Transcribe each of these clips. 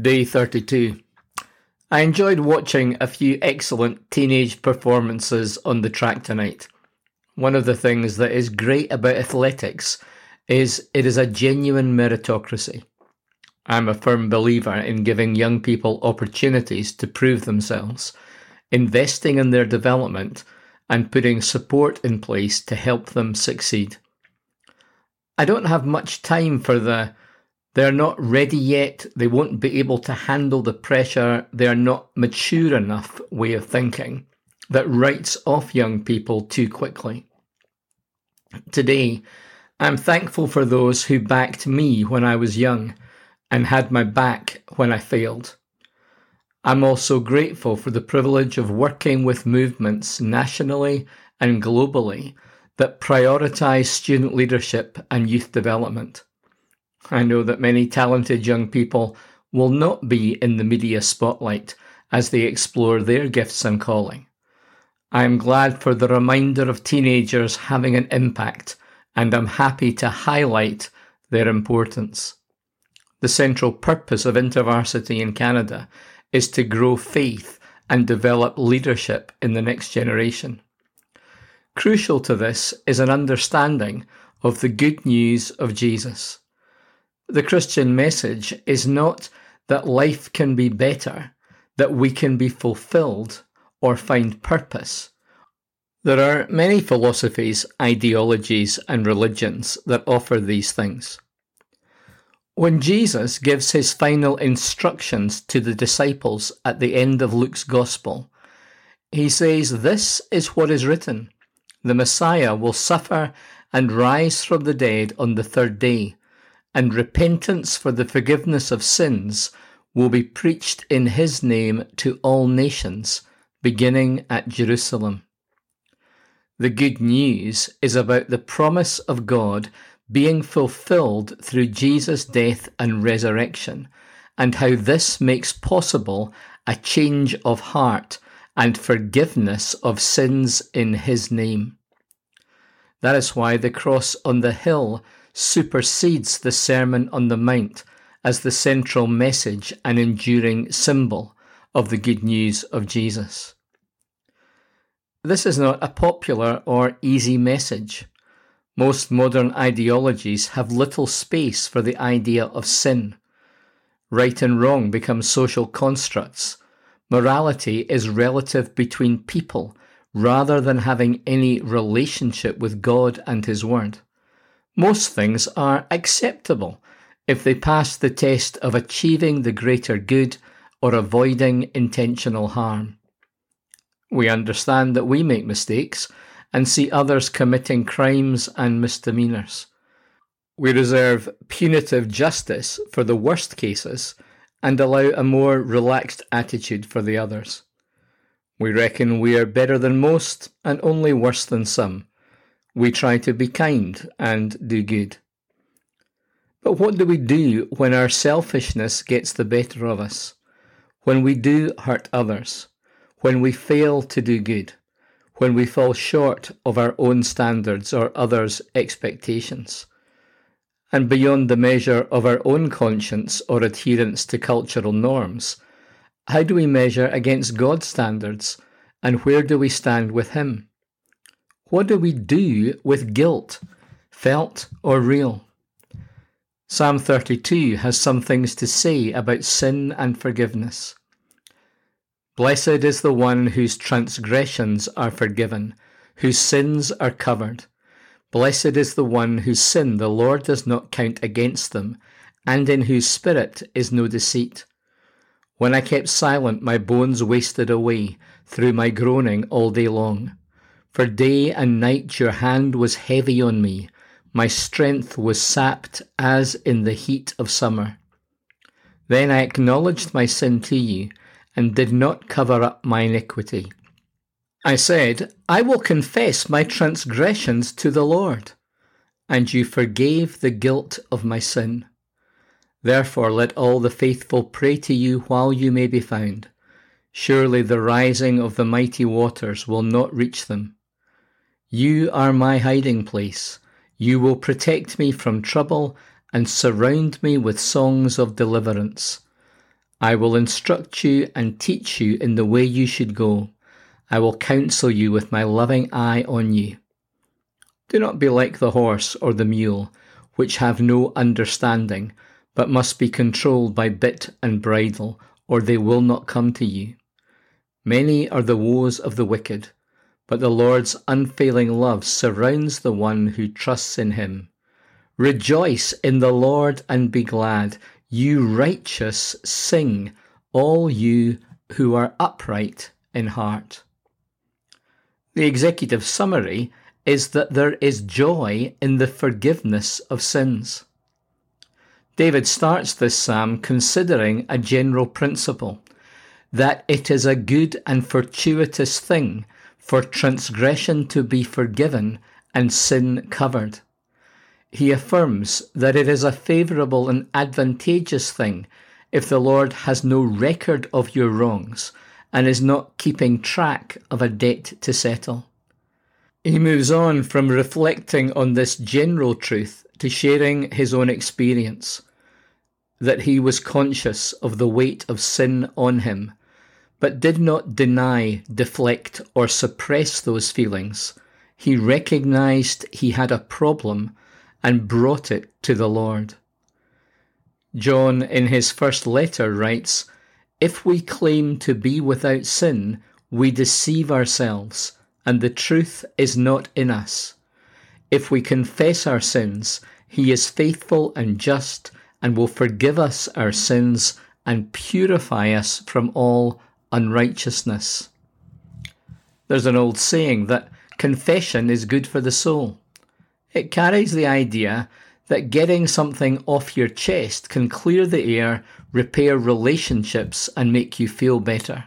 Day 32. I enjoyed watching a few excellent teenage performances on the track tonight. One of the things that is great about athletics is it is a genuine meritocracy. I'm a firm believer in giving young people opportunities to prove themselves, investing in their development, and putting support in place to help them succeed. I don't have much time for the they're not ready yet. They won't be able to handle the pressure. They're not mature enough way of thinking that writes off young people too quickly. Today, I'm thankful for those who backed me when I was young and had my back when I failed. I'm also grateful for the privilege of working with movements nationally and globally that prioritize student leadership and youth development. I know that many talented young people will not be in the media spotlight as they explore their gifts and calling. I am glad for the reminder of teenagers having an impact, and I'm happy to highlight their importance. The central purpose of InterVarsity in Canada is to grow faith and develop leadership in the next generation. Crucial to this is an understanding of the good news of Jesus. The Christian message is not that life can be better, that we can be fulfilled or find purpose. There are many philosophies, ideologies, and religions that offer these things. When Jesus gives his final instructions to the disciples at the end of Luke's Gospel, he says, This is what is written the Messiah will suffer and rise from the dead on the third day and repentance for the forgiveness of sins will be preached in his name to all nations, beginning at Jerusalem. The good news is about the promise of God being fulfilled through Jesus' death and resurrection, and how this makes possible a change of heart and forgiveness of sins in his name. That is why the cross on the hill supersedes the Sermon on the Mount as the central message and enduring symbol of the good news of Jesus. This is not a popular or easy message. Most modern ideologies have little space for the idea of sin. Right and wrong become social constructs. Morality is relative between people rather than having any relationship with God and His Word. Most things are acceptable if they pass the test of achieving the greater good or avoiding intentional harm. We understand that we make mistakes and see others committing crimes and misdemeanours. We reserve punitive justice for the worst cases and allow a more relaxed attitude for the others. We reckon we are better than most and only worse than some we try to be kind and do good. But what do we do when our selfishness gets the better of us? When we do hurt others? When we fail to do good? When we fall short of our own standards or others' expectations? And beyond the measure of our own conscience or adherence to cultural norms, how do we measure against God's standards and where do we stand with Him? What do we do with guilt, felt or real? Psalm 32 has some things to say about sin and forgiveness. Blessed is the one whose transgressions are forgiven, whose sins are covered. Blessed is the one whose sin the Lord does not count against them, and in whose spirit is no deceit. When I kept silent, my bones wasted away through my groaning all day long. For day and night your hand was heavy on me, my strength was sapped as in the heat of summer. Then I acknowledged my sin to you, and did not cover up my iniquity. I said, I will confess my transgressions to the Lord, and you forgave the guilt of my sin. Therefore let all the faithful pray to you while you may be found. Surely the rising of the mighty waters will not reach them. You are my hiding place. You will protect me from trouble and surround me with songs of deliverance. I will instruct you and teach you in the way you should go. I will counsel you with my loving eye on you. Do not be like the horse or the mule, which have no understanding, but must be controlled by bit and bridle, or they will not come to you. Many are the woes of the wicked, but the Lord's unfailing love surrounds the one who trusts in him. Rejoice in the Lord and be glad. You righteous, sing, all you who are upright in heart. The executive summary is that there is joy in the forgiveness of sins. David starts this psalm considering a general principle that it is a good and fortuitous thing for transgression to be forgiven and sin covered. He affirms that it is a favourable and advantageous thing if the Lord has no record of your wrongs and is not keeping track of a debt to settle. He moves on from reflecting on this general truth to sharing his own experience that he was conscious of the weight of sin on him, but did not deny, deflect, or suppress those feelings. He recognized he had a problem and brought it to the Lord. John, in his first letter, writes, If we claim to be without sin, we deceive ourselves and the truth is not in us. If we confess our sins, he is faithful and just and will forgive us our sins and purify us from all unrighteousness. There's an old saying that confession is good for the soul. It carries the idea that getting something off your chest can clear the air, repair relationships, and make you feel better.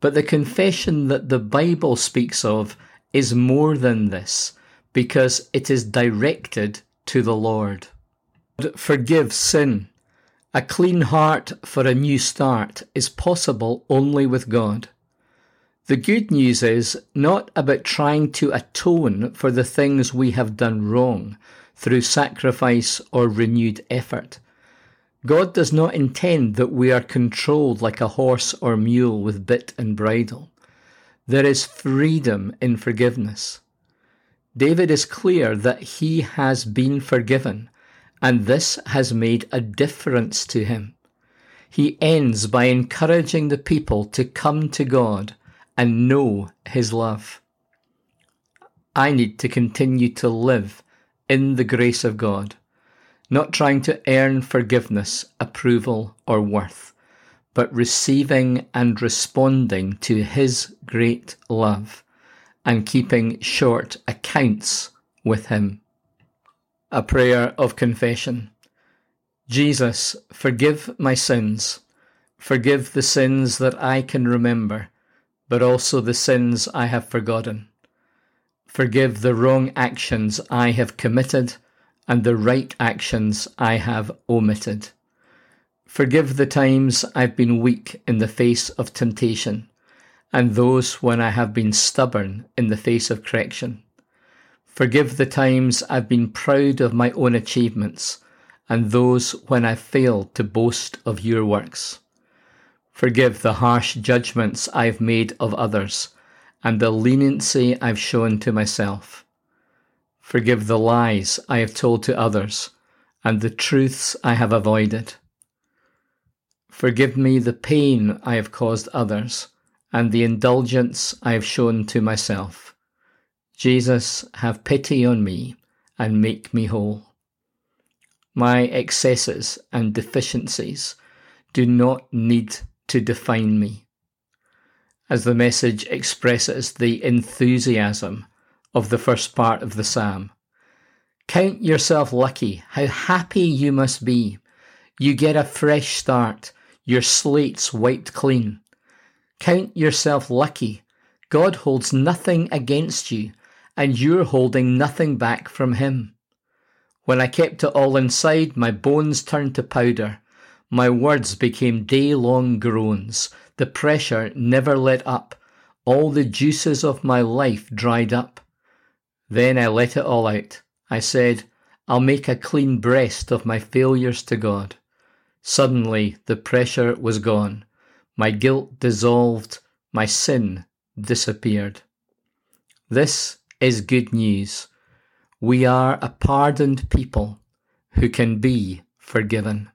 But the confession that the Bible speaks of is more than this because it is directed to the Lord. Forgive sin. A clean heart for a new start is possible only with God. The good news is not about trying to atone for the things we have done wrong through sacrifice or renewed effort. God does not intend that we are controlled like a horse or mule with bit and bridle. There is freedom in forgiveness. David is clear that he has been forgiven, and this has made a difference to him. He ends by encouraging the people to come to God and know his love. I need to continue to live in the grace of God not trying to earn forgiveness, approval, or worth, but receiving and responding to His great love and keeping short accounts with Him. A prayer of confession. Jesus, forgive my sins. Forgive the sins that I can remember, but also the sins I have forgotten. Forgive the wrong actions I have committed and the right actions I have omitted. Forgive the times I've been weak in the face of temptation, and those when I have been stubborn in the face of correction. Forgive the times I've been proud of my own achievements, and those when I failed to boast of your works. Forgive the harsh judgments I've made of others, and the leniency I've shown to myself. Forgive the lies I have told to others and the truths I have avoided. Forgive me the pain I have caused others and the indulgence I have shown to myself. Jesus, have pity on me and make me whole. My excesses and deficiencies do not need to define me. As the message expresses the enthusiasm of the first part of the psalm. Count yourself lucky, how happy you must be. You get a fresh start, your slate's wiped clean. Count yourself lucky, God holds nothing against you, and you're holding nothing back from Him. When I kept it all inside, my bones turned to powder. My words became day long groans. The pressure never let up. All the juices of my life dried up. Then I let it all out. I said, I'll make a clean breast of my failures to God. Suddenly the pressure was gone. My guilt dissolved. My sin disappeared. This is good news. We are a pardoned people who can be forgiven.